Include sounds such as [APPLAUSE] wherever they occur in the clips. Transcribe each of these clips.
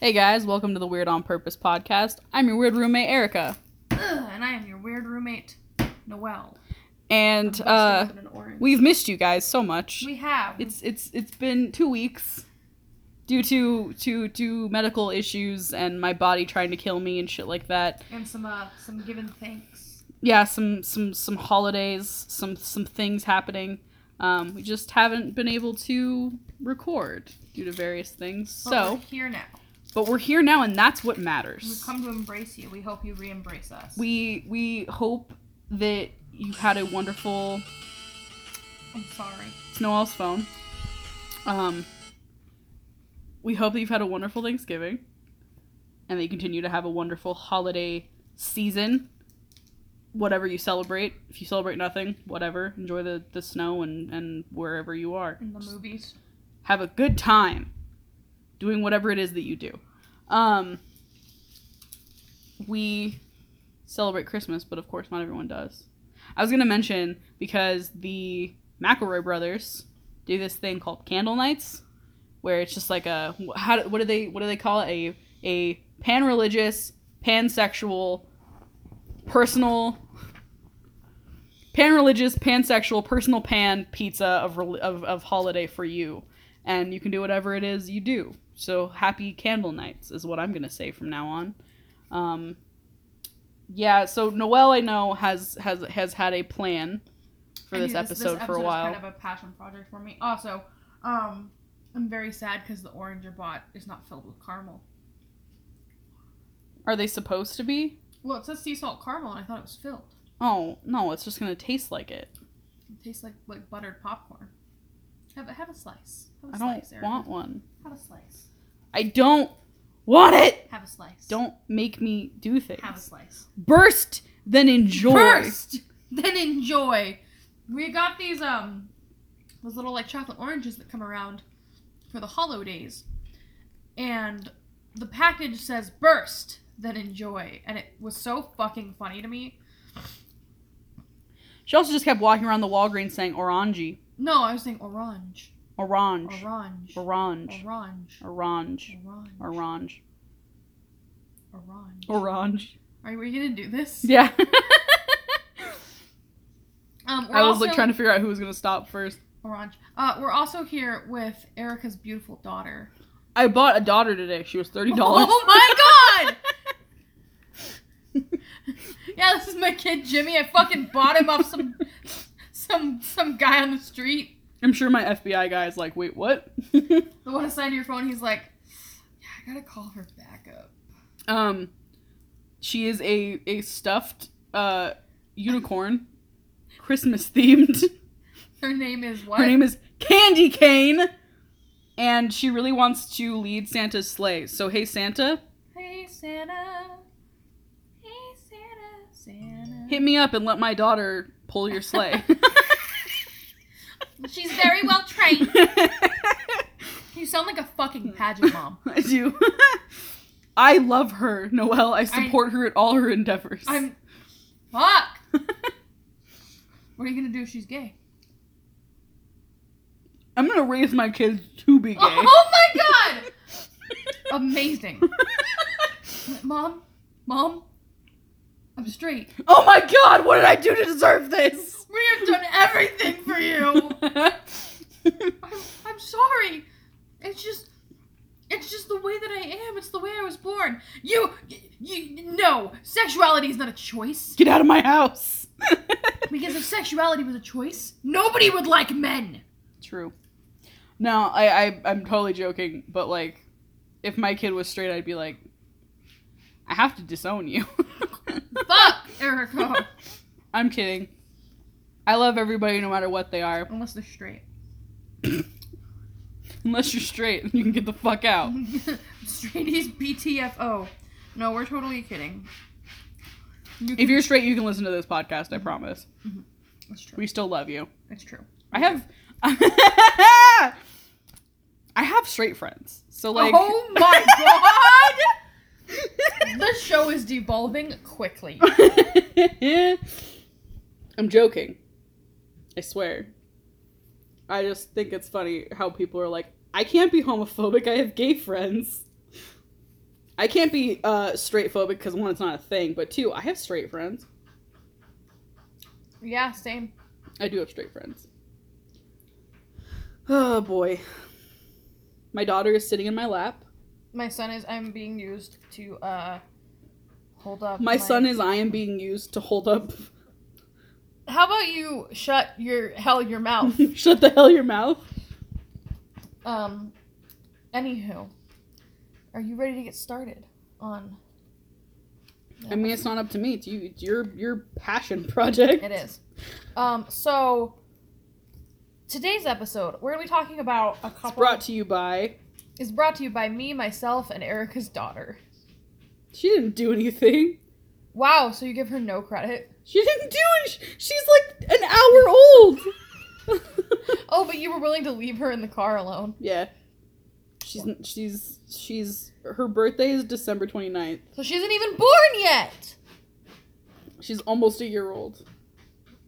Hey guys, welcome to the Weird on Purpose podcast. I'm your weird roommate Erica, Ugh, and I am your weird roommate, Noelle. and uh, up in an orange. we've missed you guys so much. we have. It's it's it's been two weeks due to to to medical issues and my body trying to kill me and shit like that. and some uh some given thanks. Yeah, some some some holidays, some some things happening. Um, we just haven't been able to record due to various things. But So, we're here now. But we're here now, and that's what matters. We've come to embrace you. We hope you re-embrace us. We we hope that you had a wonderful I'm sorry. It's Noel's phone. Um, we hope that you've had a wonderful Thanksgiving, and that you continue to have a wonderful holiday season. Whatever you celebrate, if you celebrate nothing, whatever, enjoy the, the snow and, and wherever you are. In the movies. Have a good time doing whatever it is that you do. Um, we celebrate Christmas, but of course, not everyone does. I was gonna mention because the McElroy brothers do this thing called candle nights, where it's just like a how what do they what do they call it a a pan religious pansexual personal pan religious pansexual personal pan pizza of, of of holiday for you and you can do whatever it is you do so happy candle nights is what i'm gonna say from now on um yeah so noel i know has has has had a plan for this new episode, for a while. is kind of a passion project for me. Also, um, I'm very sad because the orange I bought is not filled with caramel. are they supposed to be Well, it says sea salt caramel, and I thought it was filled. oh no it's just gonna taste like it It tastes like like buttered popcorn. Have a have a slice. Have a i don't want one Have a slice. i don't want it Have a slice. don't make me do things have a slice. burst then enjoy Burst, [LAUGHS] then enjoy. We got these um those little like chocolate oranges that come around for the hollow days, and the package says burst then enjoy, and it was so fucking funny to me. she also just kept walking around the walgreens saying orangey No, I was saying orange, orange. Orange, orange. Orange, orange. Orange, orange. Orange. orange. Are you, are you gonna do this? yeah. [LAUGHS] Um, i was also, like trying to figure out who was gonna stop first. Orange. Uh, we're also here with Erica's beautiful daughter. i bought a daughter today. She was $30. Oh my [LAUGHS] god! [LAUGHS] yeah, this is my kid Jimmy. I fucking bought him off some some some guy on the street. i'm sure my fbi guy is like wait what [LAUGHS] The one assigned to your phone, he's like, Yeah, I gotta call her back up. um she is a a stuffed uh unicorn christmas themed [LAUGHS] Her name is what? her name is candy cane and she really wants to lead santa's sleigh so hey santa Hey Santa. Hey Santa. Santa. hit me up and let my daughter pull your sleigh [LAUGHS] She's very well trained. [LAUGHS] You sound like a fucking pageant mom. [LAUGHS] i do [LAUGHS] i love her noelle i support her at all her endeavors I'm fuck. What are you gonna do if she's gay? i'm gonna raise my kids to be oh gay Oh my god! Amazing. Mom, mom, I'm straight. oh my god what did i do to deserve this We have done everything for you. [LAUGHS] I'm, I'm sorry. It's just, it's just the way that I am. It's the way I was born. You, you, no, sexuality is not a choice. get out of my house [LAUGHS] Because if sexuality was a choice, nobody would like men. True. No, I, I I'm totally joking, but like, if my kid was straight, I'd be like, I have to disown you. [LAUGHS] Fuck, Erica. I'm kidding. I love everybody no matter what they are. Unless they're straight. [COUGHS] Unless you're straight, you can get the fuck out. [LAUGHS] Straighties BTFO. No, we're totally kidding. You If you're straight, you can listen to this podcast. I promise. Mm-hmm. It's true. We still love you. It's true. I have. [LAUGHS] I have straight friends, so like. oh my [LAUGHS] god! the show is devolving quickly. I'm joking. I swear. I just think it's funny how people are like, I can't be homophobic. I have gay friends. I can't be uh straight phobic because one, it's not a thing, but two, I have straight friends. Yeah, same. I do have straight friends. Oh boy. My daughter is sitting in my lap. My son is. I'm being used to uh hold up. My son is I am being used to hold up. How about you shut your hell your mouth? [LAUGHS] Shut the hell your mouth. um. Anywho, are you ready to get started on? I mean, it's not up to me. It's you. It's your your passion project. It is. Um. So. Today's episode, we're gonna be talking about a It's brought to you by. is brought to you by me, myself, and Erica's daughter. She didn't do anything. Wow, so you give her no credit? She didn't do it. She's like an hour old. [LAUGHS] Oh, but you were willing to leave her in the car alone. yeah. She's she's she's her birthday is December 29th. So she isn't even born yet. She's almost a year old.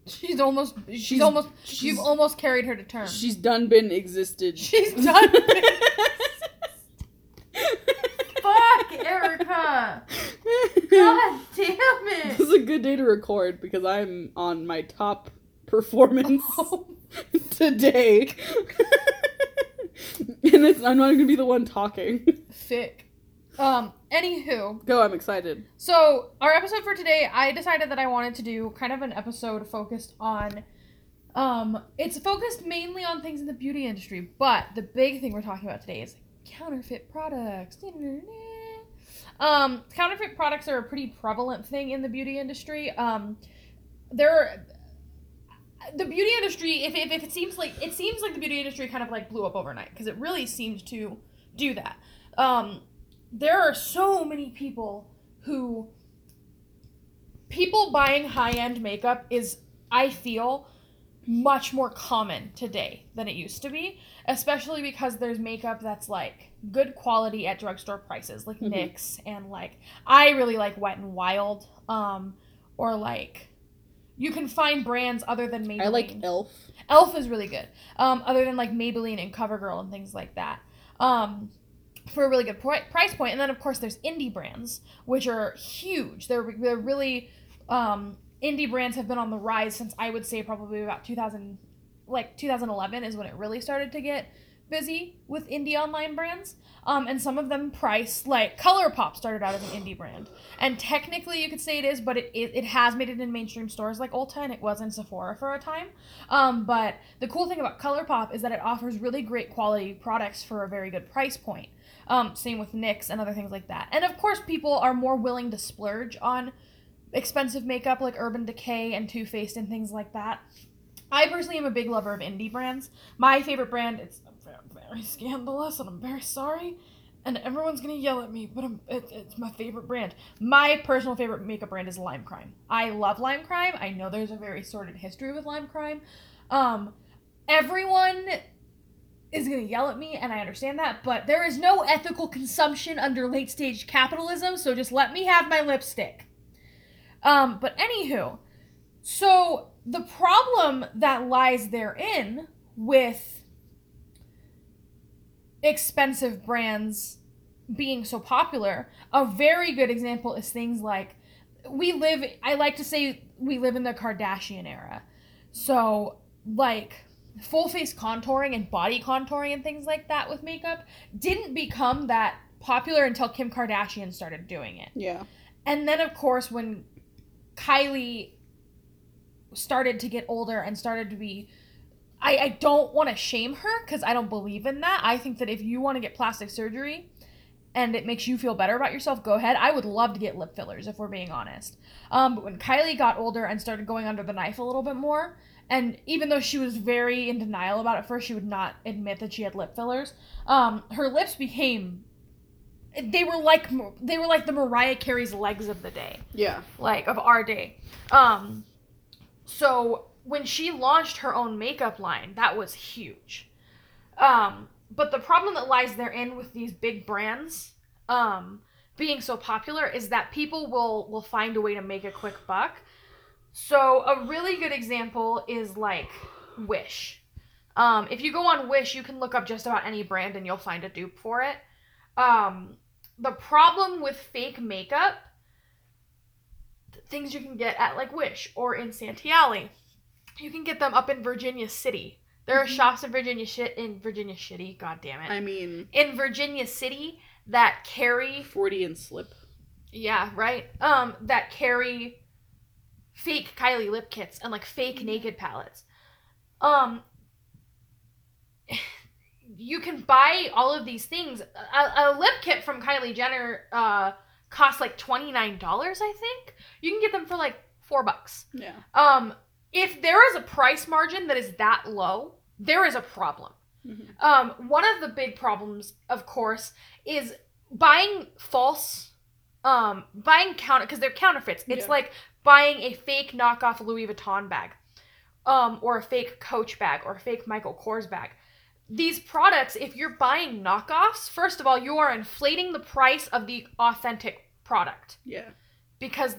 She's almost. She's, She's- almost. she's- you've almost carried her to term. She's done been existed. [LAUGHS] She's done. been [LAUGHS] Fuck, Erica. God damn This is a good day to record because I'm on my top performance [LAUGHS] today. [LAUGHS] and it's, I'm not going to be the one talking. Thick. Um. Anywho, Go, I'm excited. so our episode for today, I decided that I wanted to do kind of an episode focused on. Um, it's focused mainly on things in the beauty industry, but the big thing we're talking about today is counterfeit products. Um, counterfeit products are a pretty prevalent thing in the beauty industry. Um, there, the beauty industry, if, if, if it seems like it seems like the beauty industry kind of like blew up overnight because it really seemed to do that. Um, there are so many people who people buying high end makeup is, I feel, much more common today than it used to be, especially because there's makeup that's like good quality at drugstore prices, like Mhm. NYX and like I really like Wet and Wild, um, or like you can find brands other than Maybelline. I like Elf. Elf is really good. Um, other than like Maybelline and CoverGirl and things like that. Um, for a really good pri- price point. And then of course there's indie brands, which are huge. They're they're really um, indie brands have been on the rise since I would say probably about 2000, like 2011 is when it really started to get busy with indie online brands. Um, and some of them price like ColourPop started out as an indie brand, and technically you could say it is, but it, it, it has made it in mainstream stores like Ulta, and it was in Sephora for a time. Um, but the cool thing about ColourPop is that it offers really great quality products for a very good price point. Um, same with NYX and other things like that. And of course, people are more willing to splurge on expensive makeup like Urban Decay and Too Faced and things like that. I personally am a big lover of indie brands. My favorite brand, it's very, scandalous, and I'm very sorry. And everyone's gonna yell at me, but I'm, it, it's my favorite brand. My personal favorite makeup brand is Lime Crime. I love Lime Crime. I know there's a very sordid history with Lime Crime. Um, everyone is going to yell at me, and I understand that, but there is no ethical consumption under late stage capitalism, so just let me have my lipstick. Um, but anywho, so the problem that lies therein with expensive brands being so popular, a very good example is things like we live, I like to say we live in the Kardashian era. So, like, full face contouring and body contouring and things like that with makeup didn't become that popular until Kim Kardashian started doing it. Yeah. And then, of course, when Kylie started to get older and started to be. I, I don't want to shame her because I don't believe in that. I think that if you want to get plastic surgery and it makes you feel better about yourself, go ahead. I would love to get lip fillers if we're being honest. Um, but when Kylie got older and started going under the knife a little bit more, and even though she was very in denial about it first, she would not admit that she had lip fillers. Um, her lips became they were like they were like the Mariah Carey's legs of the day, Yeah. like of our day. Um, so when she launched her own makeup line, that was huge. Um, but the problem that lies therein with these big brands um, being so popular is that people will will find a way to make a quick buck. So a really good example is like Wish. Um, if you go on Wish, you can look up just about any brand and you'll find a dupe for it. Um, the problem with fake makeup, things you can get at like Wish or in Santee Alley, you can get them up in Virginia City. There are Mhm. shops in Virginia shit in Virginia Shitty, god damn it. I mean, in Virginia City that carry 40 and slip. yeah, right? Um that carry fake Kylie lip kits and like fake Mhm. naked palettes. Um you can buy all of these things. A, a lip kit from Kylie Jenner uh costs like $29, I think. You can get them for like 4 bucks. Yeah. Um if there is a price margin that is that low, there is a problem. Mhm. Um, one of the big problems, of course, is buying false, um, buying counter because they're counterfeits. It's Yeah. like buying a fake knockoff Louis Vuitton bag, um, or a fake Coach bag, or a fake Michael Kors bag. These products, if you're buying knockoffs, first of all, you are inflating the price of the authentic product. Yeah. because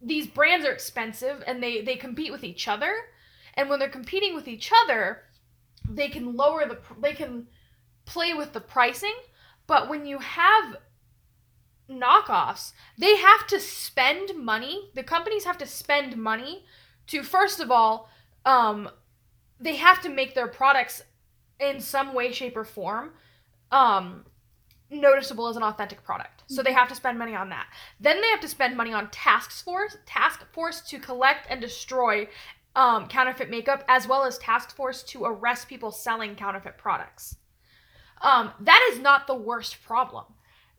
these brands are expensive and they they compete with each other. And when they're competing with each other they can lower the they can play with the pricing. But when you have knockoffs they have to spend money. The companies have to spend money to first of all um they have to make their products in some way shape or form um noticeable as an authentic product. So they have to spend money on that. Then they have to spend money on task force task force to collect and destroy um, counterfeit makeup as well as task force to arrest people selling counterfeit products. Um, that is not the worst problem.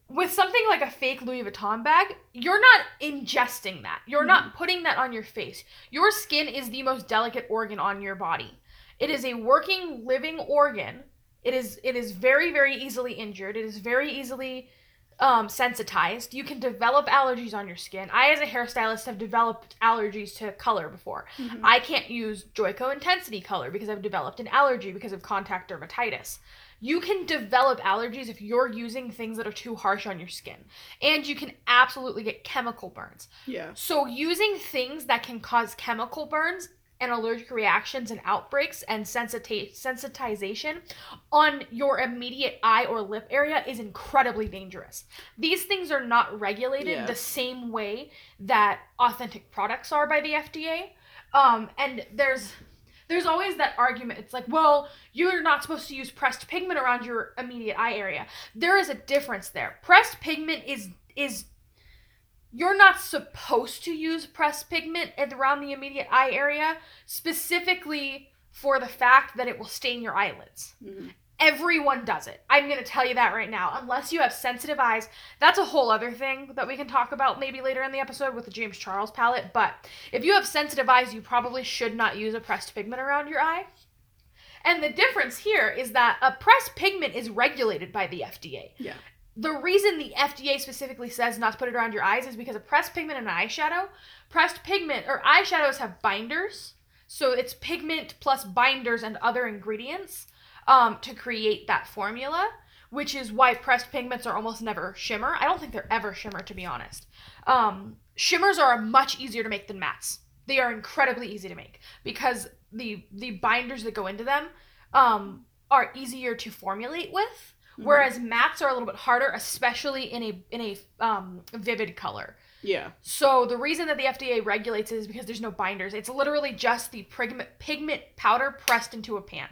With something like a fake louis vuitton bag you're not ingesting that. You're not putting that on your face. Your skin is the most delicate organ on your body it is a working living organ it is it is very very easily injured it is very easily um, sensitized. You can develop allergies on your skin. I, as a hairstylist, have developed allergies to color before. Mhm. I can't use Joico Intensity color because I've developed an allergy because of contact dermatitis. You can develop allergies if you're using things that are too harsh on your skin. And you can absolutely get chemical burns. Yeah. So, using things that can cause chemical burns and allergic reactions and outbreaks and sensita- sensitization on your immediate eye or lip area is incredibly dangerous. These things are not regulated Yeah. the same way that authentic products are by the FDA. Um, and there's there's always that argument. It's like, well, you're not supposed to use pressed pigment around your immediate eye area. There is a difference there. Pressed pigment is is you're not supposed to use pressed pigment around the immediate eye area specifically for the fact that it will stain your eyelids. Mhm. Everyone does it. I'm going to tell you that right now. Unless you have sensitive eyes, that's a whole other thing that we can talk about maybe later in the episode with the James Charles palette. But if you have sensitive eyes, you probably should not use a pressed pigment around your eye. And the difference here is that a pressed pigment is regulated by the FDA. Yeah. The reason the FDA specifically says not to put it around your eyes is because a pressed pigment and an eyeshadow, pressed pigment or eyeshadows have binders. So it's pigment plus binders and other ingredients um, to create that formula, which is why pressed pigments are almost never shimmer. I don't think they're ever shimmer, to be honest. Um, shimmers are much easier to make than mattes. They are incredibly easy to make because the the binders that go into them um, are easier to formulate with, Mhm. whereas mattes are a little bit harder, especially in a in a um, vivid color. Yeah. So the reason that the FDA regulates it is because there's no binders. It's literally just the pigment pigment powder pressed into a pan.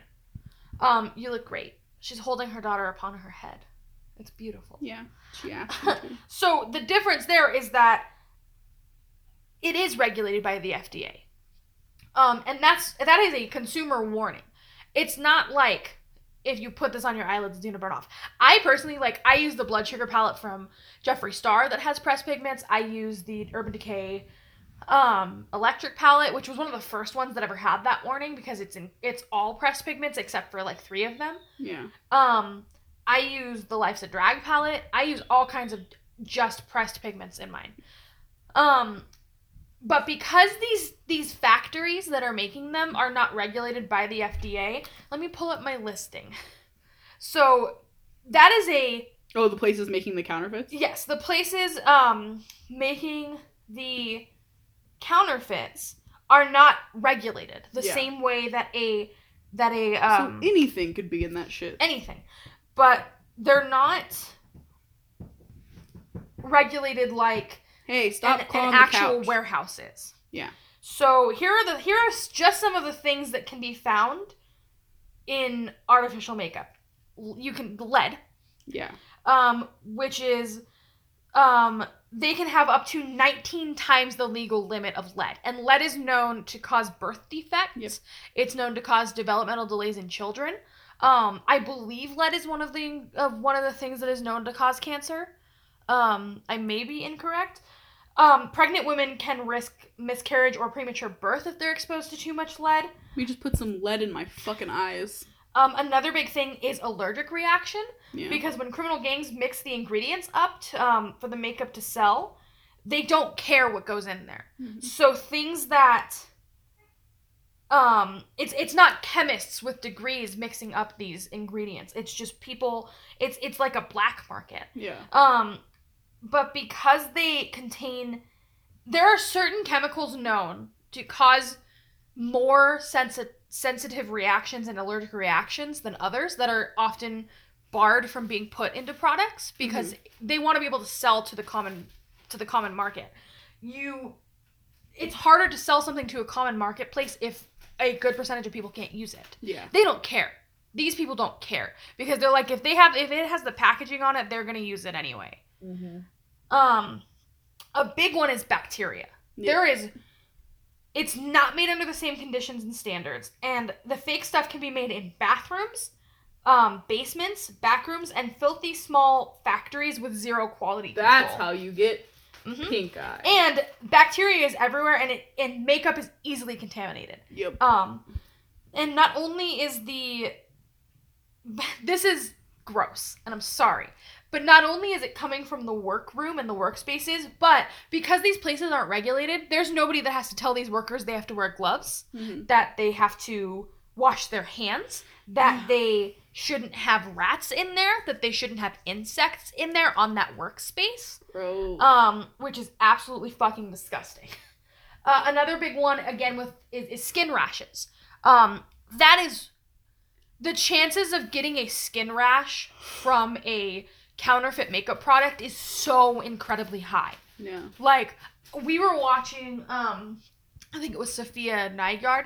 Um, you look great. She's holding her daughter upon her head. It's beautiful. Yeah. She [LAUGHS] asked me to. So the difference there is that it is regulated by the FDA. Um, and that's that is a consumer warning. It's not like if you put this on your eyelids, it's gonna burn off. I personally like I use the blood sugar palette from Jeffree Star that has pressed pigments. I use the Urban Decay um electric palette which was one of the first ones that ever had that warning because it's in it's all pressed pigments except for like three of them Yeah. um, I use the Life's a Drag palette. I use all kinds of just pressed pigments in mine. Um, but because these these factories that are making them are not regulated by the FDA, let me pull up my listing. So that is a Oh, the places making the counterfeits? yes, the places um making the counterfeits are not regulated the Yeah. same way that a that a So um anything could be in that shit. anything. But they're not regulated like Hey, stop an, calling an the actual couch. warehouse is. Yeah. So here are the here are just some of the things that can be found in artificial makeup. You can lead, Yeah. um, which is um, they can have up to 19 times the legal limit of lead. And lead is known to cause birth defects. Yep. It's known to cause developmental delays in children. Um, I believe lead is one of the of one of the things that is known to cause cancer. Um, I may be incorrect. Um, pregnant women can risk miscarriage or premature birth if they're exposed to too much lead. We just put some lead in my fucking eyes. Um, another big thing is allergic reaction. Yeah. Because when criminal gangs mix the ingredients up to, um, for the makeup to sell, they don't care what goes in there. Mhm. So things that um it's it's not chemists with degrees mixing up these ingredients. It's just people it's it's like a black market. Yeah. Um but because they contain there are certain chemicals known to cause more sensi- sensitive reactions and allergic reactions than others that are often barred from being put into products because mm-hmm. they want to be able to sell to the common to the common market. You it's harder to sell something to a common marketplace if a good percentage of people can't use it. Yeah. They don't care. These people don't care because they're like if they have if it has the packaging on it, they're going to use it anyway. Um a big one is bacteria. Yeah. There is it's not made under the same conditions and standards and the fake stuff can be made in bathrooms, um basements, back rooms and filthy small factories with zero quality That's control. how you get Mhm. pink eye. And bacteria is everywhere and it and makeup is easily contaminated. yep. Um, and not only is the [LAUGHS] this is gross, and I'm sorry, but not only is it coming from the workroom and the workspaces, but because these places aren't regulated, there's nobody that has to tell these workers they have to wear gloves, Mhm. that they have to wash their hands, that they shouldn't have rats in there, that they shouldn't have insects in there on that workspace Bro. um, which is absolutely fucking disgusting. [LAUGHS] Uh, another big one again with is, is skin rashes. Um, that is the chances of getting a skin rash from a counterfeit makeup product is so incredibly high. yeah. Like we were watching, um, I think it was Safiya Nygaard.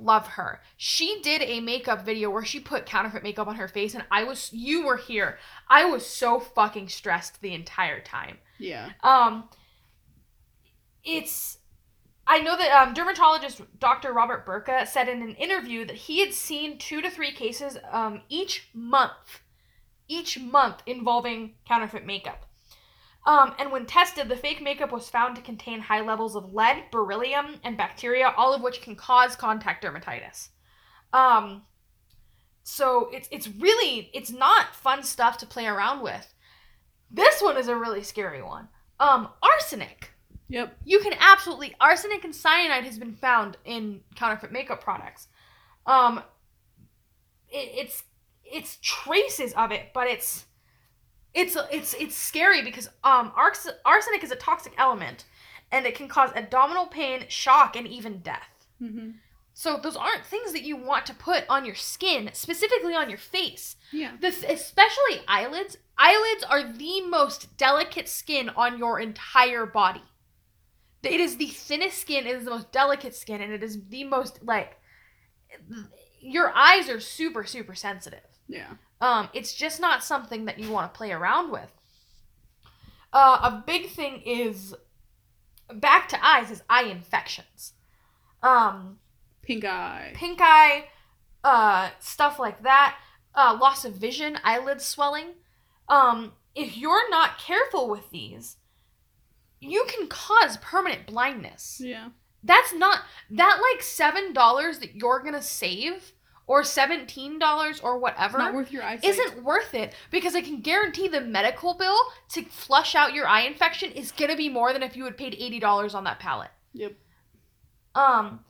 Love her. She did a makeup video where she put counterfeit makeup on her face, and I was, you were here. I was so fucking stressed the entire time. Yeah. Um, it's. I know that um, dermatologist Dr. Robert Burka said in an interview that he had seen two to three cases um, each month, each month involving counterfeit makeup. Um, and when tested, the fake makeup was found to contain high levels of lead, beryllium, and bacteria, all of which can cause contact dermatitis. Um, so it's it's really it's not fun stuff to play around with. This one is a really scary one. Um, arsenic. Yep. You can absolutely arsenic and cyanide has been found in counterfeit makeup products. Um, it, it's it's traces of it, but it's it's it's it's scary because um ars- arsenic is a toxic element, and it can cause abdominal pain, shock, and even death. hmm So those aren't things that you want to put on your skin, specifically on your face. Yeah. This, especially eyelids. Eyelids are the most delicate skin on your entire body. It is the thinnest skin. It is the most delicate skin, and it is the most like. Your eyes are super super sensitive. Yeah. Um, it's just not something that you want to play around with. Uh, a big thing is back to eyes is eye infections. Um, Pink eye. pink eye, uh, stuff like that, uh, loss of vision, eyelid swelling. Um, if you're not careful with these, you can cause permanent blindness. Yeah. That's not that like seven dollars that you're gonna save or seventeen dollars or whatever not worth your eyesight. isn't worth it because I can guarantee the medical bill to flush out your eye infection is gonna be more than if you had paid eighty dollars on that palette. Yep. Um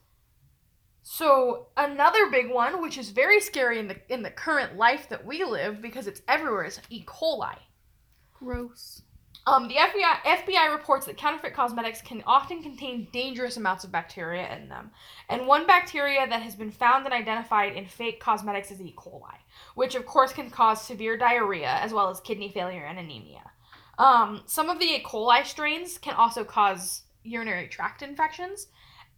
so another big one, which is very scary in the in the current life that we live because it's everywhere, is E. coli. Gross. Um, the FBI FBI reports that counterfeit cosmetics can often contain dangerous amounts of bacteria in them, and one bacteria that has been found and identified in fake cosmetics is E. coli, which of course can cause severe diarrhea as well as kidney failure and anemia. Um, some of the E. coli strains can also cause urinary tract infections,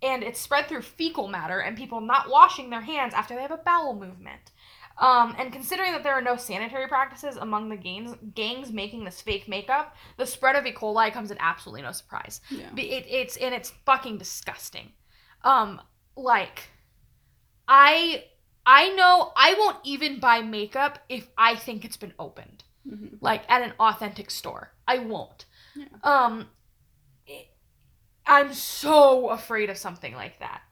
and it's spread through fecal matter and people not washing their hands after they have a bowel movement. Um, and considering that there are no sanitary practices among the gangs, gangs making this fake makeup, the spread of E. coli comes at absolutely no surprise. Yeah. It, it's and it's fucking disgusting. Um, like, I I know I won't even buy makeup if I think it's been opened Mhm. like at an authentic store. I won't. Yeah. Um it- I'm so afraid of something like that.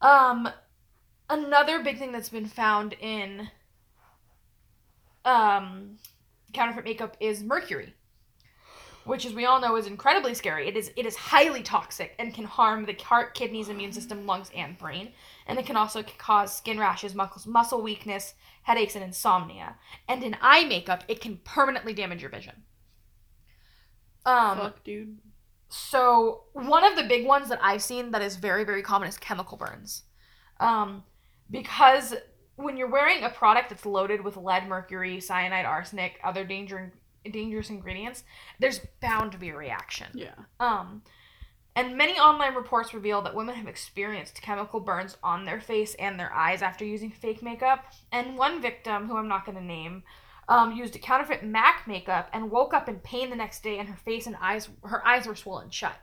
Um another big thing that's been found in um counterfeit makeup is mercury. Which as we all know is incredibly scary. It is it is highly toxic and can harm the heart, kidneys, immune system, lungs and brain. And it can also cause skin rashes, muscle muscle weakness, headaches and insomnia and in eye makeup it can permanently damage your vision um Fuck, dude. so one of the big ones that i've seen that is very very common is chemical burns um because when you're wearing a product that's loaded with lead mercury cyanide arsenic other danger dangerous ingredients there's bound to be a reaction Yeah. um, and many online reports reveal that women have experienced chemical burns on their face and their eyes after using fake makeup. And one victim, who I'm not going to name, um, used a counterfeit MAC makeup and woke up in pain the next day, and her face and eyes, her eyes were swollen shut.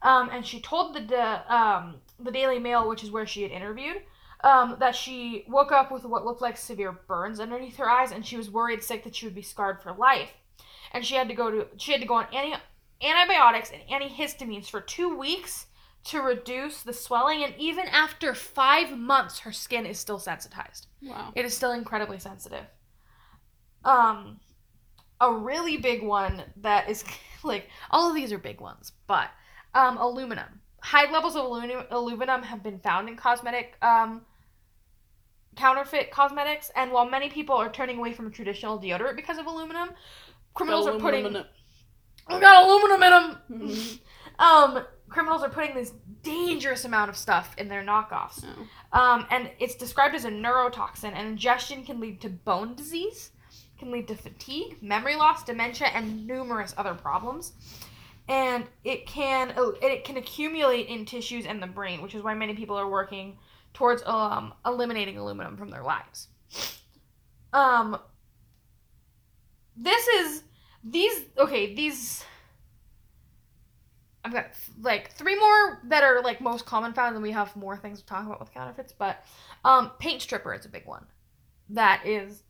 Um, and she told the the, um, the Daily Mail, which is where she had interviewed, um, that she woke up with what looked like severe burns underneath her eyes, and she was worried sick that she would be scarred for life. And she had to go to she had to go on any antibiotics and antihistamines for two weeks to reduce the swelling, and even after five months, her skin is still sensitized. Wow. It is still incredibly sensitive. Um, a really big one that is [LAUGHS] like all of these are big ones, but um, aluminum. High levels of aluminum, aluminum have been found in cosmetic um, counterfeit cosmetics, and while many people are turning away from traditional deodorant because of aluminum, criminals are putting. I got aluminum in them. Mhm. [LAUGHS] um, criminals are putting this dangerous amount of stuff in their knockoffs. Oh. Um, and it's described as a neurotoxin, and ingestion can lead to bone disease, can lead to fatigue, memory loss, dementia, and numerous other problems. And it can it can accumulate in tissues and the brain, which is why many people are working towards um, eliminating aluminum from their lives. Um, this is these okay these. I've got like three more that are like most common found, and we have more things to talk about with counterfeits. But um, paint stripper is a big one. That is,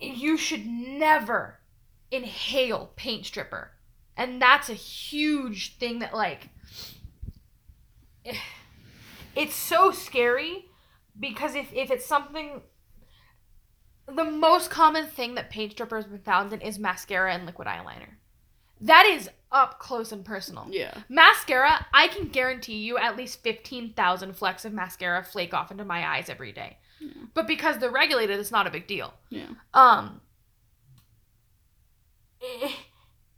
you should never inhale paint stripper, and that's a huge thing that like. It's so scary because if if it's something. The most common thing that paint stripper has been found in is mascara and liquid eyeliner. That is up close and personal. Yeah. Mascara, I can guarantee you at least 15,000 flecks of mascara flake off into my eyes every day. Yeah. But because they're regulated, it's not a big deal. Yeah. Um eh,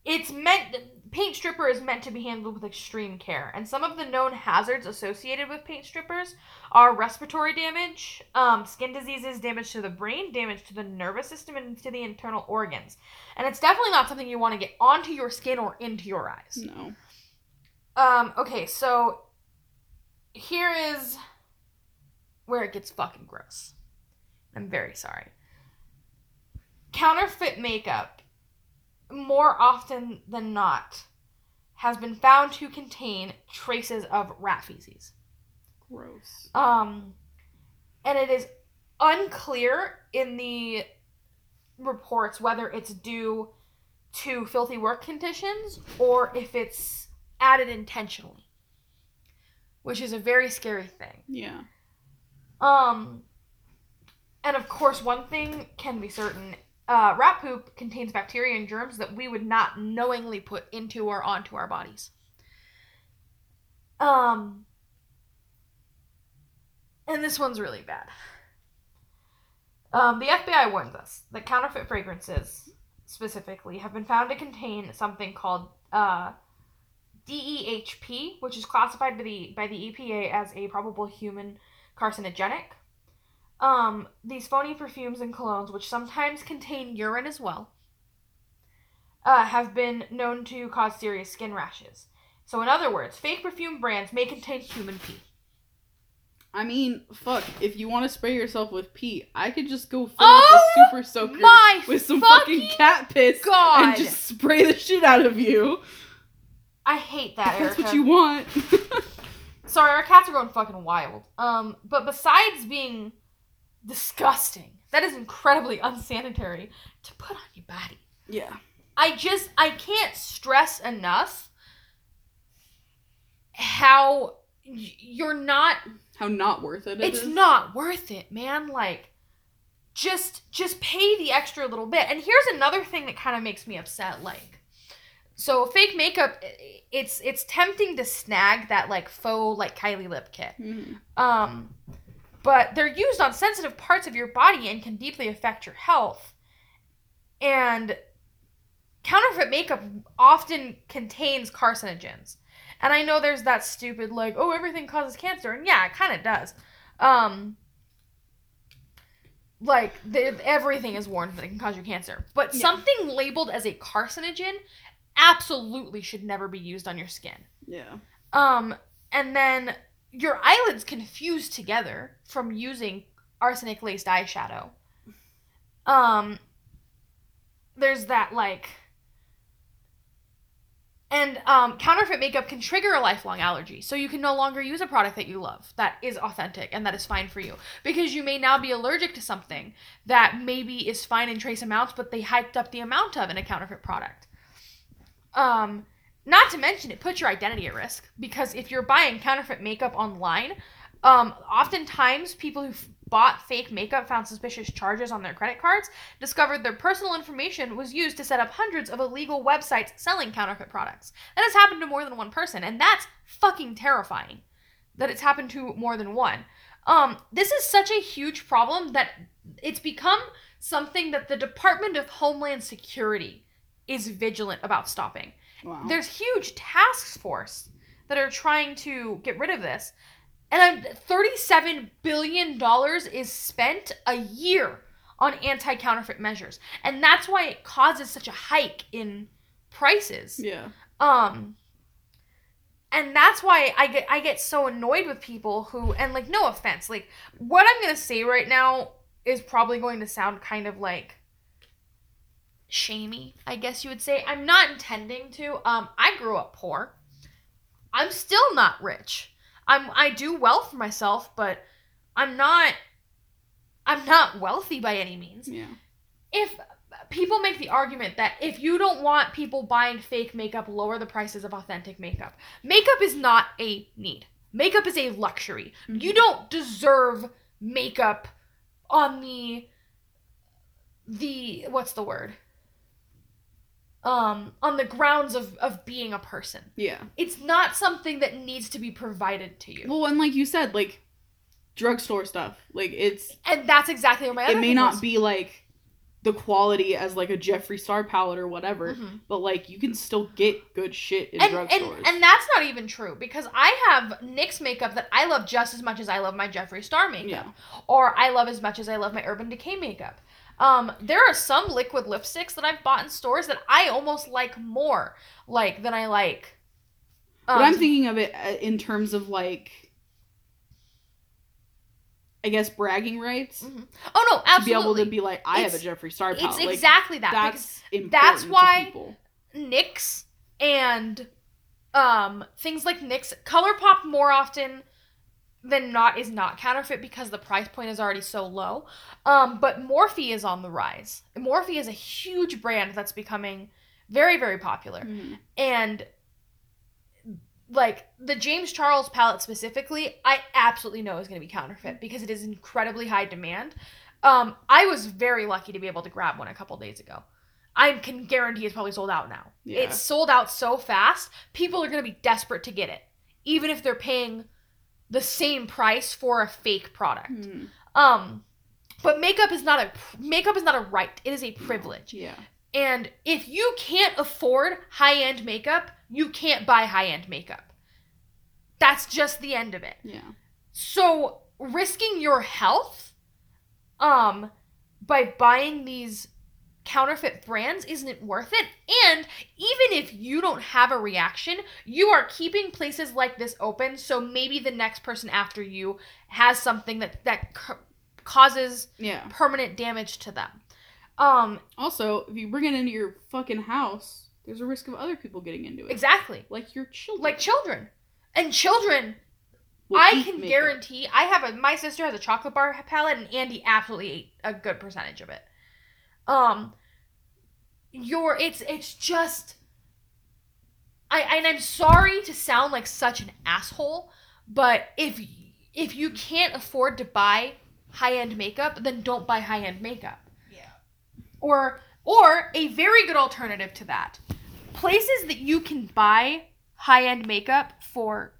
it's meant paint stripper is meant to be handled with extreme care and some of the known hazards associated with paint strippers are respiratory damage um, skin diseases damage to the brain damage to the nervous system and to the internal organs and it's definitely not something you want to get onto your skin or into your eyes No. um, okay, so here is where it gets fucking gross. I'm very sorry. Counterfeit makeup, more often than not, has been found to contain traces of rat feces. Gross. Um, and it is unclear in the reports whether it's due to filthy work conditions or if it's added intentionally, which is a very scary thing. Yeah. Um, and of course, one thing can be certain: uh, rat poop contains bacteria and germs that we would not knowingly put into or onto our bodies. Um, and this one's really bad. Um, the FBI warns us that counterfeit fragrances, specifically, have been found to contain something called uh, DEHP, which is classified by the by the EPA as a probable human carcinogenic. Um, these phony perfumes and colognes, which sometimes contain urine as well, uh, have been known to cause serious skin rashes. So, in other words, fake perfume brands may contain human pee. I mean, fuck. If you want to spray yourself with pee, I could just go fill Oh up a super soaker with some fucking fucking cat piss God. and just spray the shit out of you. I hate that, That's Erica. what you want. [LAUGHS] Sorry, our cats are going fucking wild. Um, but besides being disgusting, that is incredibly unsanitary to put on your body. yeah. I just I can't stress enough how you're not How not worth it it it's is. not worth it, man. Like just just pay the extra little bit. And here's another thing that kind of makes me upset like so fake makeup it's it's tempting to snag that like faux like Kylie lip kit. Mhm. Um, but they're used on sensitive parts of your body and can deeply affect your health. And counterfeit makeup often contains carcinogens. And I know there's that stupid like, oh, everything causes cancer, and yeah, it kind of does. Um, like the, everything is warned that it can cause you cancer, but Yeah. something labeled as a carcinogen absolutely should never be used on your skin. Yeah. Um, and then your eyelids can fuse together from using arsenic laced eyeshadow. Um, there's that like, and um, counterfeit makeup can trigger a lifelong allergy, so you can no longer use a product that you love that is authentic and that is fine for you because you may now be allergic to something that maybe is fine in trace amounts, but they hyped up the amount of in a counterfeit product. Um, not to mention, it puts your identity at risk because if you're buying counterfeit makeup online, um, oftentimes people who bought fake makeup found suspicious charges on their credit cards, discovered their personal information was used to set up hundreds of illegal websites selling counterfeit products. That has happened to more than one person, and that's fucking terrifying that it's happened to more than one. Um, this is such a huge problem that it's become something that the Department of Homeland Security is vigilant about stopping. Wow. There's huge task force that are trying to get rid of this. And I'm- $37 billion is spent a year on anti counterfeit measures. And that's why it causes such a hike in prices. yeah. Um and that's why I get I get so annoyed with people who and like no offense, like what I'm gonna say right now is probably going to sound kind of like shamey, I guess you would say. I'm not intending to. Um I grew up poor. I'm still not rich. I'm I do well for myself, but I'm not I'm not wealthy by any means Yeah. if people make the argument that if you don't want people buying fake makeup, lower the prices of authentic makeup. Makeup is not a need. Makeup is a luxury. You don't deserve makeup on the the what's the word? Um on the grounds of of being a person. Yeah. It's not something that needs to be provided to you. Well, and like you said, like drugstore stuff, like it's And that's exactly what my other it may not was. be like the quality as like a Jeffree Star palette or whatever, Mhm. but like you can still get good shit in and, drugstores. and and that's not even true because I have NYX makeup that I love just as much as I love my Jeffree Star makeup, yeah. or I love as much as I love my Urban Decay makeup. Um, there are some liquid lipsticks that I've bought in stores that I almost like more, like than I like. But um, I'm thinking of it uh, in terms of like I guess bragging rights Mhm. Oh no, absolutely. to be able to be like I have a It's- Jeffree Star it's like, exactly that. that's important that's why- people. NYX and um things like NYX ColourPop more often than not is not counterfeit because the price point is already so low. Um, but Morphe is on the rise. Morphe is a huge brand that's becoming very very popular, Mhm. and like the James Charles palette specifically, I absolutely know is going to be counterfeit because it is incredibly high demand. Um, I was very lucky to be able to grab one a couple days ago. I can guarantee it's probably sold out now. Yeah. It's sold out so fast, people are going to be desperate to get it, even if they're paying the same price for a fake product. Mhm. Um, but makeup is not a makeup is not a right; it is a privilege. Yeah. And if you can't afford high end makeup, you can't buy high end makeup. That's just the end of it. Yeah. So risking your health um by buying these counterfeit brands isn't worth it. And even if you don't have a reaction, you are keeping places like this open. So maybe the next person after you has something that that c- causes Yeah. permanent damage to them. Um, Also, if you bring it into your fucking house, there's a risk of other people getting into it. exactly. Like your children. Like children. And children, will I can guarantee I have a my sister has a chocolate bar palette and Andy absolutely ate a good percentage of it. Um your it's it's just I and I'm sorry to sound like such an asshole, but if if you can't afford to buy high-end makeup, then don't buy high-end makeup. Yeah. Or or a very good alternative to that. Places that you can buy high-end makeup for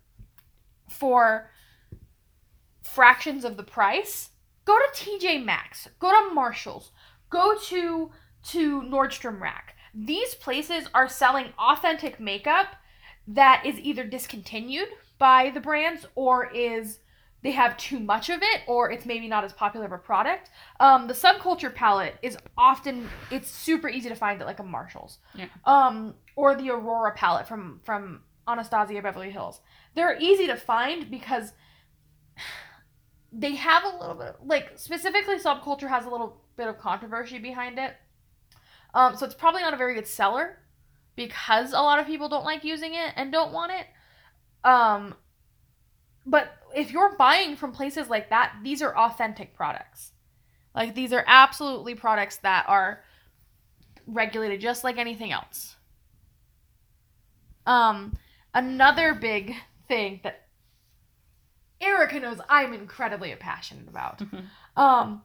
for fractions of the price, go to TJ Maxx, go to Marshalls, go to to Nordstrom Rack. These places are selling authentic makeup that is either discontinued by the brands or is they have too much of it or it's maybe not as popular of a product. Um, the subculture palette is often it's super easy to find at like a Marshalls. Yeah. Um, or the Aurora palette from from Anastasia Beverly Hills. They're easy to find because [SIGHS] they have a little bit like specifically subculture has a little bit of controversy behind it. Um, so it's probably not a very good seller because a lot of people don't like using it and don't want it. Um, but if you're buying from places like that, these are authentic products. Like these are absolutely products that are regulated just like anything else. Um, another big thing that Erica knows I'm incredibly passionate about. [LAUGHS] Um,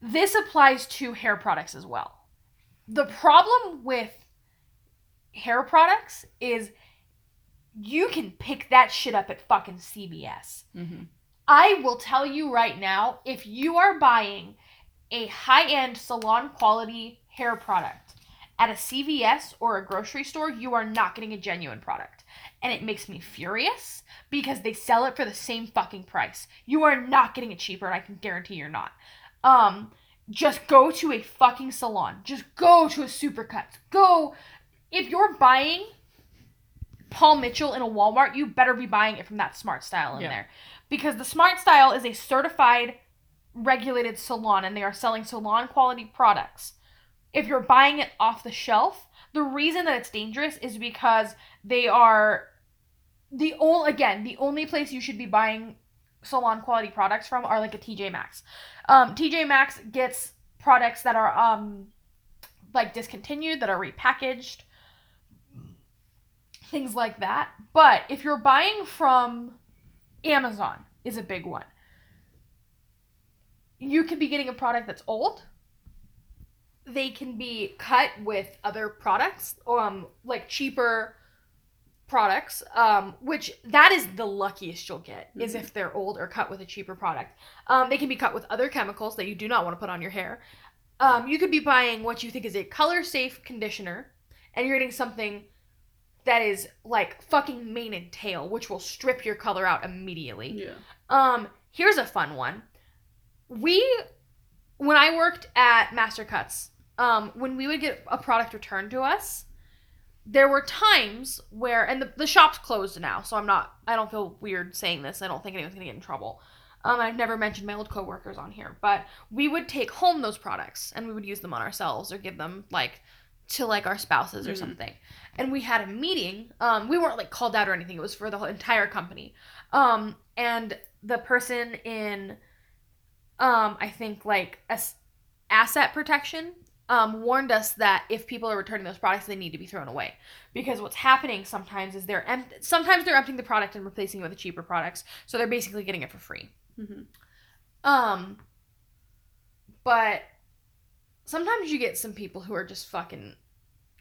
this applies to hair products as well. The problem with hair products is you can pick that shit up at fucking CVS. Mhm. I will tell you right now if you are buying a high end salon quality hair product at a CVS or a grocery store, you are not getting a genuine product. And it makes me furious because they sell it for the same fucking price. You are not getting it cheaper, and I can guarantee you're not. Um, just go to a fucking salon. Just go to a supercuts. Go. If you're buying Paul Mitchell in a Walmart, you better be buying it from that Smart Style in Yeah. there. Because the Smart Style is a certified regulated salon and they are selling salon quality products. If you're buying it off the shelf, the reason that it's dangerous is because they are the only again, the only place you should be buying salon quality products from are like a TJ Maxx. Um, TJ Maxx gets products that are um like discontinued, that are repackaged, things like that. But if you're buying from Amazon is a big one. You could be getting a product that's old. They can be cut with other products, um, like cheaper products, um, which that is the luckiest you'll get is if they're old or cut with a cheaper product. Um, they can be cut with other chemicals that you do not want to put on your hair. Um, you could be buying what you think is a color safe conditioner, and you're getting something that is like fucking mane and tail, which will strip your color out immediately. Yeah. Um, here's a fun one. We, when I worked at Master Cuts, um, when we would get a product returned to us, there were times where, and the, the shop's closed now, so I'm not, I don't feel weird saying this. I don't think anyone's gonna get in trouble. Um, I've never mentioned my old coworkers on here, but we would take home those products and we would use them on ourselves or give them like to like our spouses or Mhm. something. And we had a meeting. Um, we weren't like called out or anything. It was for the whole entire company. Um, and the person in, um, I think like as- asset protection, um, warned us that if people are returning those products, they need to be thrown away because what's happening sometimes is they're em- sometimes they're emptying the product and replacing it with cheaper products, so they're basically getting it for free. Mhm. Um, but sometimes you get some people who are just fucking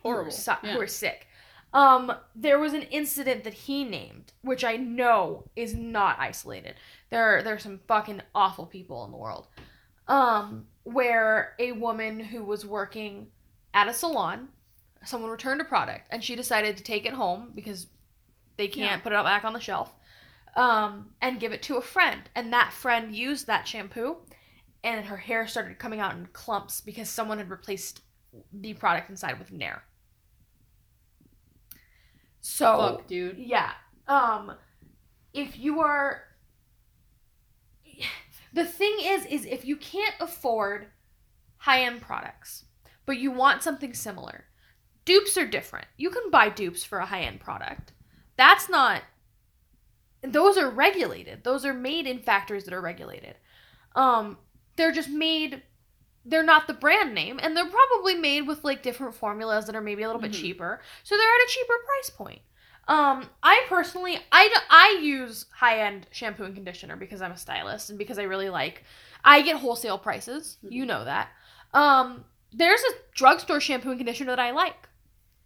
who are Horrible. si- Yeah. who are sick. Um, there was an incident that he named, which I know is not isolated. There, are, there are some fucking awful people in the world. Um, where a woman who was working at a salon, someone returned a product, and she decided to take it home because they can't Yeah. put it back on the shelf, um, and give it to a friend. And that friend used that shampoo, and her hair started coming out in clumps because someone had replaced the product inside with Nair. So Fuck, dude. yeah. Um if you are the thing is is if you can't afford high-end products, but you want something similar. Dupes are different. You can buy dupes for a high-end product. That's not those are regulated. Those are made in factories that are regulated. Um they're just made they're not the brand name and they're probably made with like different formulas that are maybe a little bit Mhm. cheaper. So they're at a cheaper price point. Um, I personally, I, I use high end shampoo and conditioner because I'm a stylist and because I really like. I get wholesale prices. You know that. Um, there's a drugstore shampoo and conditioner that I like.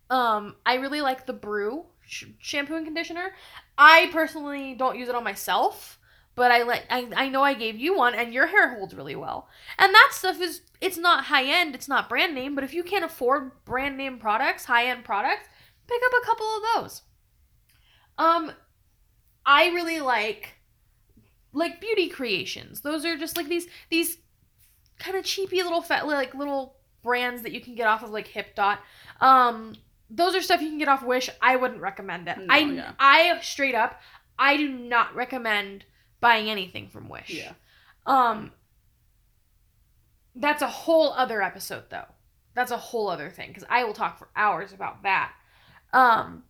Um, I really like the Brew sh- shampoo and conditioner. I personally don't use it on myself, but I like. I, I know I gave you one, and your hair holds really well. And that stuff is. It's not high end. It's not brand name. But if you can't afford brand name products, high end products, pick up a couple of those. Um, I really like like beauty creations. Those are just like these these kind of cheapy little fat like little brands that you can get off of like Hip Dot. Um, those are stuff you can get off Wish. I wouldn't recommend it. No, I yeah. I straight up I do not recommend buying anything from Wish. Yeah. Um that's a whole other episode though. That's a whole other thing cuz I will talk for hours about that. Um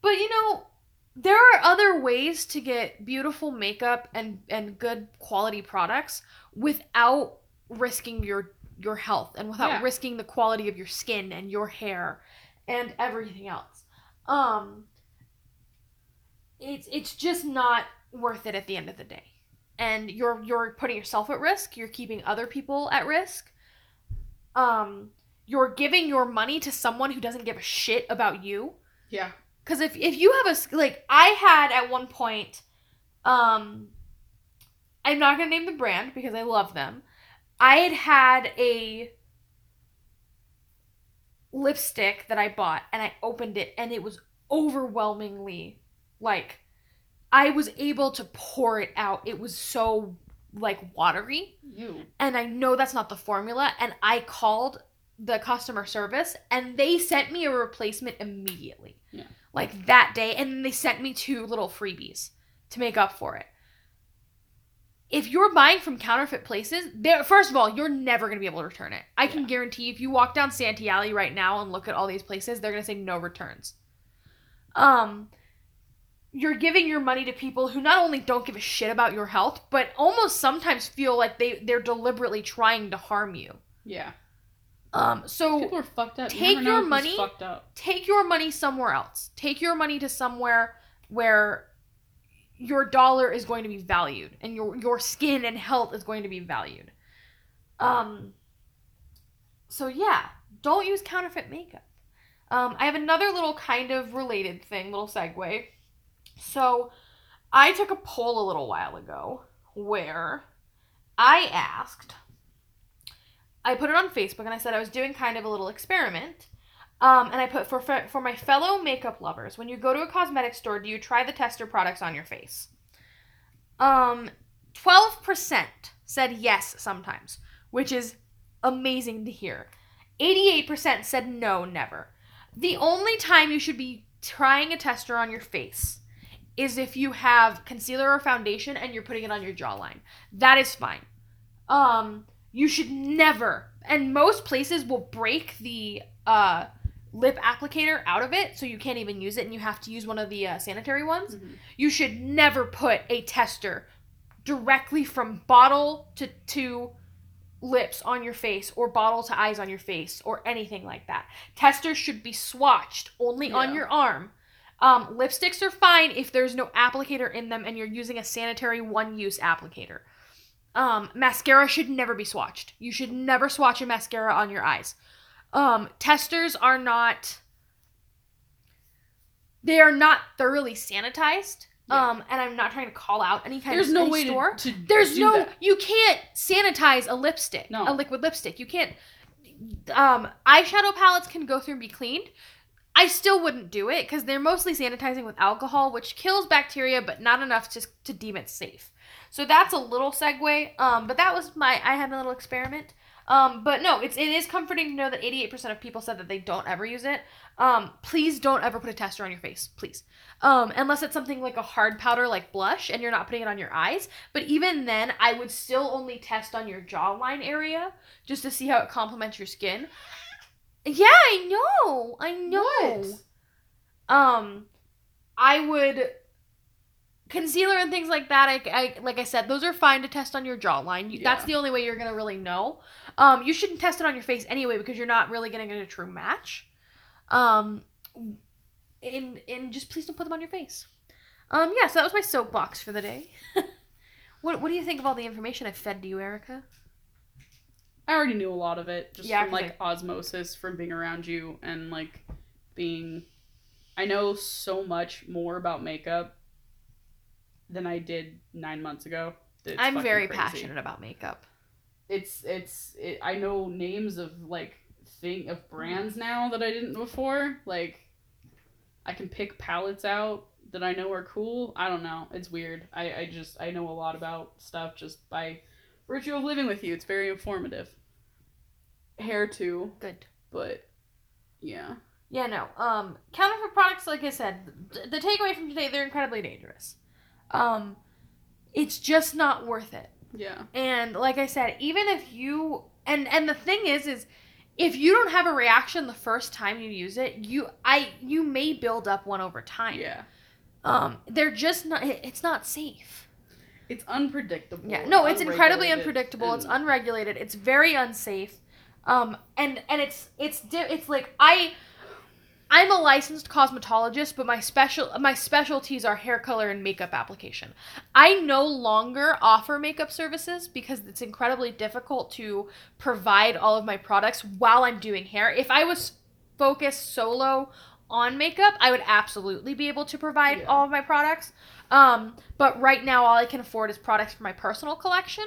but you know, there are other ways to get beautiful makeup and and good quality products without risking your your health and without Yeah. risking the quality of your skin and your hair and everything else. Um it's it's just not worth it at the end of the day. And you're you're putting yourself at risk, you're keeping other people at risk. Um you're giving your money to someone who doesn't give a shit about you. Yeah. Because if, if you have a like I had at one point, um, I'm not gonna name the brand because I love them. I had had a lipstick that I bought and I opened it and it was overwhelmingly like I was able to pour it out. It was so like watery You. and I know that's not the formula. And I called the customer service and they sent me a replacement immediately. Yeah. Like that day. And then they sent me two little freebies to make up for it. If you're buying from counterfeit places, there first of all, you're never gonna be able to return it. I can guarantee if you walk down Santee Alley right now and look at all these places, they're gonna say no returns. Um you're giving your money to people who not only don't give a shit about your health, but almost sometimes feel like they they're deliberately trying to harm you. Yeah. Um, so People are fucked up. Take know your money- Fucked up. take your money somewhere else. Take your money to somewhere where your dollar is going to be valued and your your skin and health is going to be valued. Um so yeah, don't use counterfeit makeup. Um, I have another little kind of related thing, little segue. So I took a poll a little while ago where I asked I put it on Facebook and I said I was doing kind of a little experiment. Um, and I put for for my fellow makeup lovers, when you go to a cosmetic store, do you try the tester products on your face? Um, twelve percent said yes sometimes, which is amazing to hear. Eighty-eight percent said no, never. The only time you should be trying a tester on your face is if you have concealer or foundation and you're putting it on your jawline. That is fine. Um, you should never, and most places will break the uh, lip applicator out of it, so you can't even use it, and you have to use one of the uh, sanitary ones. Mhm. You should never put a tester directly from bottle to to lips on your face or bottle to eyes on your face or anything like that. Testers should be swatched only on your arm. Um, lipsticks are fine if there's no applicator in them and you're using a sanitary one-use applicator. Um, mascara should never be swatched. You should never swatch a mascara on your eyes. Um, testers are not they are not thoroughly sanitized. Yeah. Um, and I'm not trying to call out any kind. There's of no way store. to, to There's do no that. you can't sanitize a lipstick, No. a liquid lipstick. You can't um eyeshadow palettes can go through and be cleaned. I still wouldn't do it cuz they're mostly sanitizing with alcohol which kills bacteria but not enough to to deem it safe. So that's a little segue. Um, but that was my I had a little experiment. Um, but no, it's it is comforting to know that 88% of people said that they don't ever use it. Um, please don't ever put a tester on your face, please. Um, unless it's something like a hard powder like blush and you're not putting it on your eyes. But even then, I would still only test on your jawline area just to see how it complements your skin. Yeah, I know. I know. What? Um, I would concealer and things like that. I, I like I said, those are fine to test on your jawline. You, That's the only way you're gonna really know. Um, you shouldn't test it on your face anyway because you're not really gonna get a true match. Um, and and just please don't put them on your face. Um, yeah. So that was my soapbox for the day. [LAUGHS] what What do you think of all the information I fed to you, Erica? I already knew a lot of it just Yeah, from like osmosis from being around you and like being I know so much more about makeup than I did 9 months ago. It's I'm very crazy. passionate about makeup. It's it's it, I know names of like thing of brands now that I didn't before. Like I can pick palettes out that I know are cool. I don't know. It's weird. I I just I know a lot about stuff just by virtue of living with you. It's very informative. Hair too, Good. but yeah. Yeah, no. Um, counterfeit products, like I said, th- the takeaway from today, they're incredibly dangerous. Um, it's just not worth it. Yeah. And like I said, even if you and and the thing is, is if you don't have a reaction the first time you use it, you I you may build up one over time. Yeah. Um, they're just not. It's not safe. It's unpredictable. Yeah. No, it's incredibly unpredictable. It's unregulated. It's very unsafe. Um, and and it's it's di- it's like I. I'm a licensed cosmetologist, but my special my specialties are hair color and makeup application. I no longer offer makeup services because it's incredibly difficult to provide all of my products while I'm doing hair. If I was focused solo on makeup, I would absolutely be able to provide Yeah. all of my products. Um, but right now, all I can afford is products for my personal collection.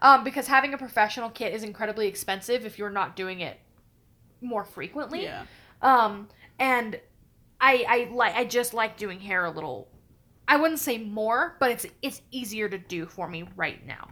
Um, because having a professional kit is incredibly expensive if you're not doing it more frequently. Yeah. Um, and I I like I just like doing hair a little. I wouldn't say more, but it's it's easier to do for me right now.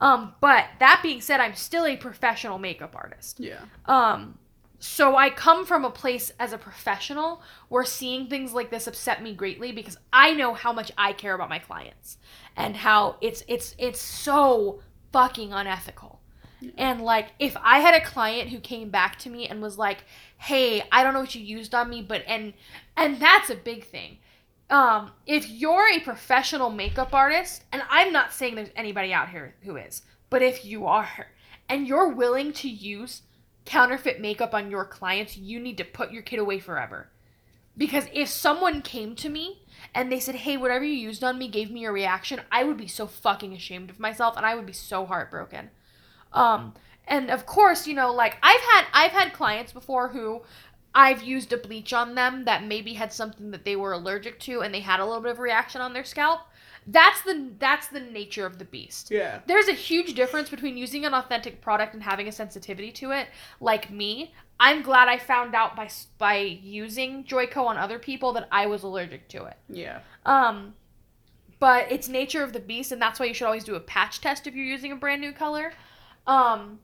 Um, but that being said, I'm still a professional makeup artist. Yeah. Um, so I come from a place as a professional where seeing things like this upset me greatly because I know how much I care about my clients and how it's it's it's so fucking unethical. And like if I had a client who came back to me and was like, "Hey, I don't know what you used on me, but and and that's a big thing. Um, if you're a professional makeup artist, and I'm not saying there's anybody out here who is, but if you are and you're willing to use counterfeit makeup on your clients, you need to put your kid away forever. Because if someone came to me and they said, "Hey, whatever you used on me gave me a reaction," I would be so fucking ashamed of myself and I would be so heartbroken. Um, and of course, you know, like I've had I've had clients before who I've used a bleach on them that maybe had something that they were allergic to and they had a little bit of reaction on their scalp. That's the that's the nature of the beast. Yeah. There's a huge difference between using an authentic product and having a sensitivity to it. Like me, I'm glad I found out by by using Joico on other people that I was allergic to it. Yeah. Um, but it's nature of the beast, and that's why you should always do a patch test if you're using a brand new color. Um,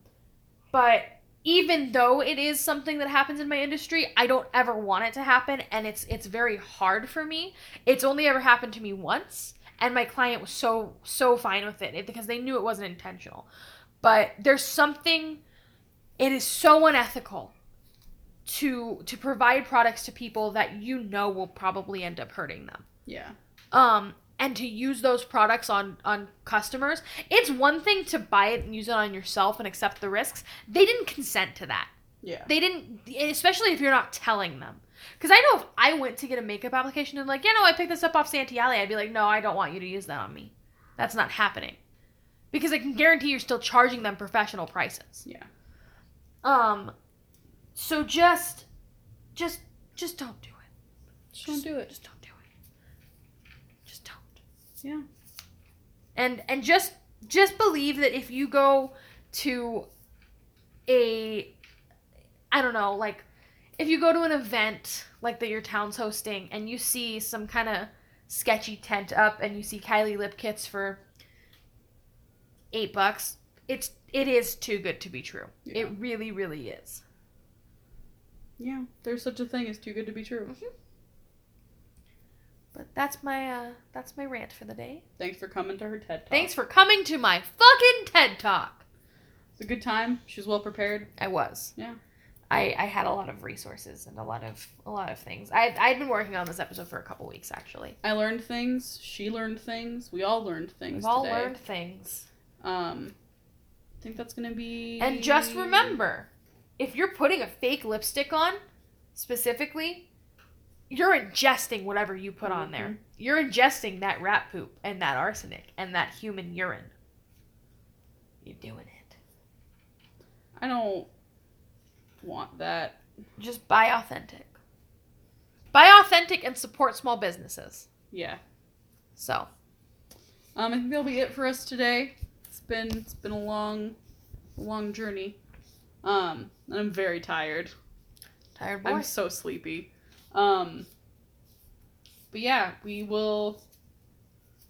but even though it is something that happens in my industry, I don't ever want it to happen, and it's it's very hard for me. It's only ever happened to me once, and my client was so so fine with it because they knew it wasn't intentional. But there's something. It is so unethical to to provide products to people that you know will probably end up hurting them Yeah. um and to use those products on on customers it's one thing to buy it and use it on yourself and accept the risks. They didn't consent to that. Yeah. they didn't especially if you're not telling them. Because i know if i went to get a makeup application and like yeah no i picked this up off Santee Alley i'd be like no i don't want you to use that on me. That's not happening. Because i can guarantee you're still charging them professional prices. Yeah. um so just just just don't do it. Just don't do it. just don't do it just don't Yeah. and and just just believe that if you go to a i don't know like if you go to an event like that your town's hosting and you see some kind of sketchy tent up and you see kylie lip kits for eight bucks. It's it is too good to be true. Yeah. It really, really is. Yeah, there's such a thing as too good to be true. Mm-hmm. But that's my uh that's my rant for the day. Thanks for coming to her TED Talk. Thanks for coming to my fucking TED Talk. It's a good time. She was well prepared. I was. Yeah. I, I had a lot of resources and a lot of a lot of things. I I'd been working on this episode for a couple weeks actually. I learned things. She learned things. We all learned things. We've all today. learned things. Um, I think that's gonna be. And just remember, if you're putting a fake lipstick on, specifically, you're ingesting whatever you put on there. Mhm. You're ingesting that rat poop and that arsenic and that human urine. You're doing it. I don't want that. Just buy authentic. Buy authentic and support small businesses. Yeah. So, Um, I think that'll be it for us today. It's been it's been a long, long journey. Um, and I'm very tired. tired boy. I'm so sleepy. Um, but yeah, we will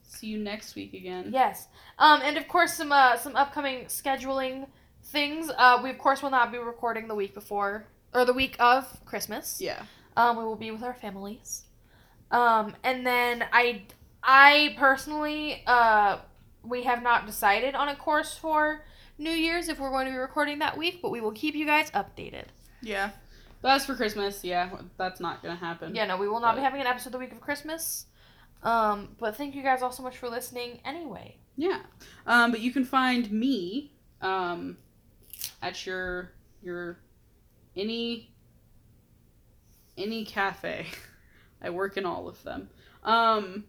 see you next week again. Yes. Um, and of course, some uh, some upcoming scheduling things. Uh, we of course will not be recording the week before or the week of Christmas. Yeah. Um, we will be with our families. Um, and then I, I personally, uh, we have not decided on a course for New Year's if we're going to be recording that week, but we will keep you guys updated. Yeah. But as for Christmas, yeah, that's not gonna happen. Yeah, no, we will not be having an episode the week of Christmas. Um, but thank you guys all so much for listening. Anyway, Yeah. Um, but you can find me um, at your your any any cafe. [LAUGHS] I work in all of them. Um,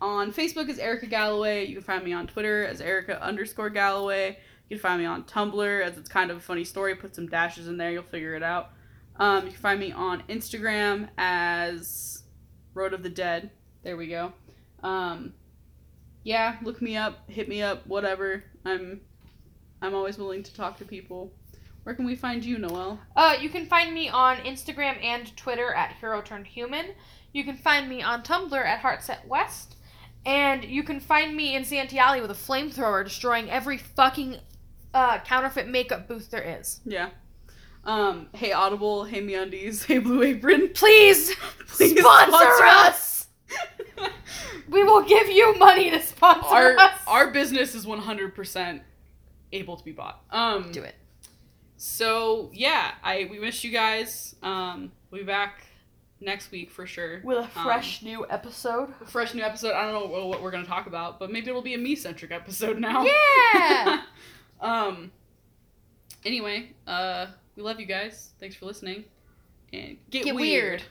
on Facebook is Erica Galloway. You can find me on Twitter as Erica underscore Galloway. You can find me on Tumblr as it's kind of a funny story. Put some dashes in there, you'll figure it out. Um, you can find me on Instagram as Road of the Dead. There we go. Um, yeah, look me up, hit me up, whatever. I'm I'm always willing to talk to people. Where can we find you, Noel? uh, you can find me on Instagram and Twitter at Hero Turned Human. You can find me on Tumblr at Heartset West. And you can find me in Santee Alley with a flamethrower destroying every fucking uh, counterfeit makeup booth there is. Yeah. Um, hey Audible, hey MeUndies, [LAUGHS] hey Blue Apron. Please, [LAUGHS] Please sponsor, sponsor us. [LAUGHS] We will give you money to sponsor our us. our business is 100% able to be bought. Um Do it. So, yeah, I we miss you guys. Um we'll be back next week for sure. With a Um, fresh new episode. a fresh new episode. I don't know what- we're going to talk about, but maybe it'll be a me-centric episode now. Yeah. Um anyway, uh we love you guys. Thanks for listening. And get, Get weird. weird.